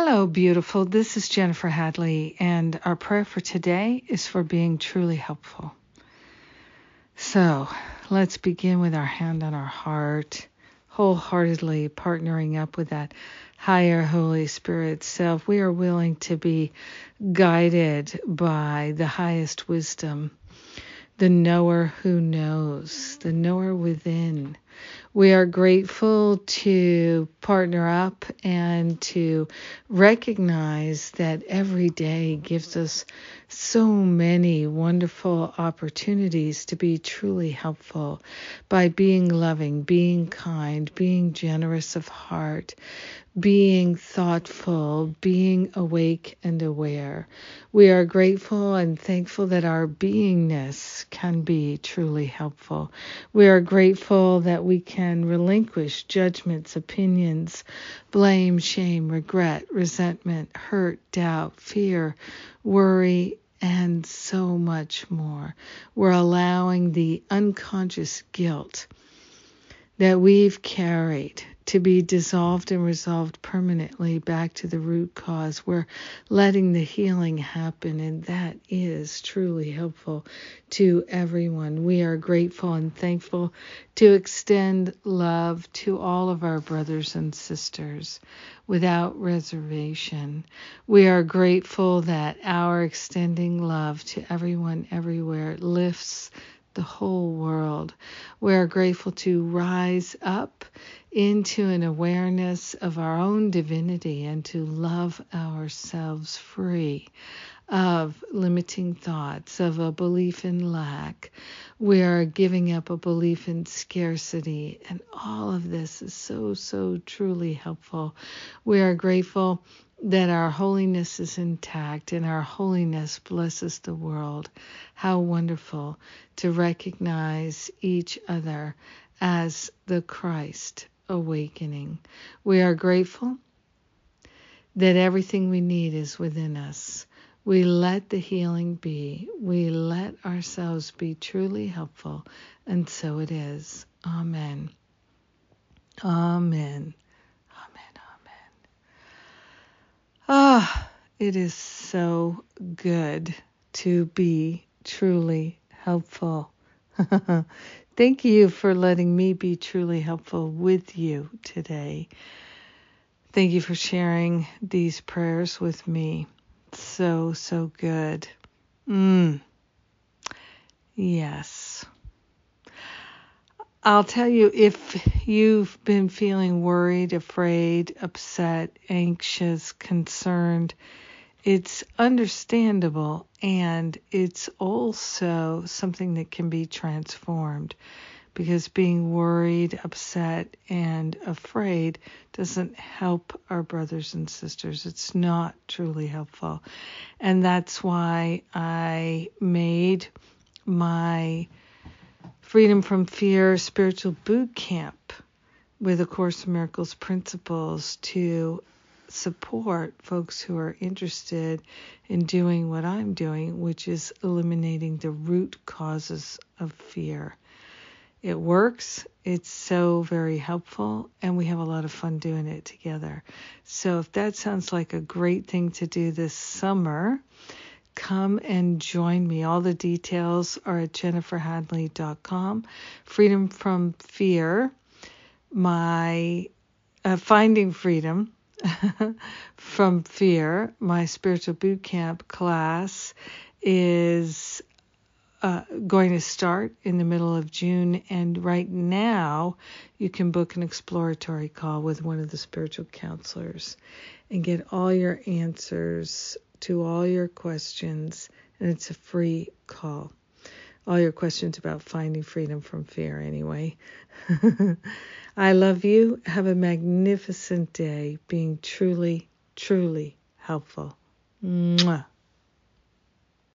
Hello, beautiful. This is Jennifer Hadley, and our prayer for today is for being truly helpful. So let's begin with our hand on our heart, wholeheartedly partnering up with that higher Holy Spirit self. We are willing to be guided by the highest wisdom, the knower who knows, the knower within we are grateful to partner up and to recognize that every day gives us so many wonderful opportunities to be truly helpful by being loving, being kind, being generous of heart, being thoughtful, being awake and aware. We are grateful and thankful that our beingness can be truly helpful. We are grateful that we can relinquish judgments, opinions, blame, shame, regret, resentment, hurt, doubt, fear, worry, and so much more. We're allowing the unconscious guilt that we've carried to be dissolved and resolved permanently back to the root cause. We're letting the healing happen, and that is truly helpful to everyone. We are grateful and thankful to extend love to all of our brothers and sisters without reservation. We are grateful that our extending love to everyone everywhere lifts the whole world. We are grateful to rise up into an awareness of our own divinity and to love ourselves free of limiting thoughts, of a belief in lack. We are giving up a belief in scarcity, and all of this is so, so truly helpful. We are grateful that our holiness is intact and our holiness blesses the world. How wonderful to recognize each other as the Christ awakening. We are grateful that everything we need is within us. We let the healing be. We let ourselves be truly helpful, and so it is. Amen. Amen. Amen. Amen. Ah, it is so good to be truly helpful. Thank you for letting me be truly helpful with you today. Thank you for sharing these prayers with me. So, so good. Mm. Yes. I'll tell you if you've been feeling worried, afraid, upset, anxious, concerned, it's understandable and it's also something that can be transformed because being worried, upset, and afraid doesn't help our brothers and sisters. It's not truly helpful. And that's why I made my Freedom from Fear spiritual boot camp with A Course in Miracles principles to support folks who are interested in doing what I'm doing, which is eliminating the root causes of fear. It works, it's so very helpful, and we have a lot of fun doing it together. So, if that sounds like a great thing to do this summer, come and join me. All the details are at jenniferhadley.com. Freedom from Fear, my uh, Finding Freedom from fear. My spiritual boot camp class is uh, going to start in the middle of June, and right now you can book an exploratory call with one of the spiritual counselors and get all your answers to all your questions, and it's a free call. All your questions about finding freedom from fear, anyway. I love you. Have a magnificent day being truly, truly helpful. Mwah.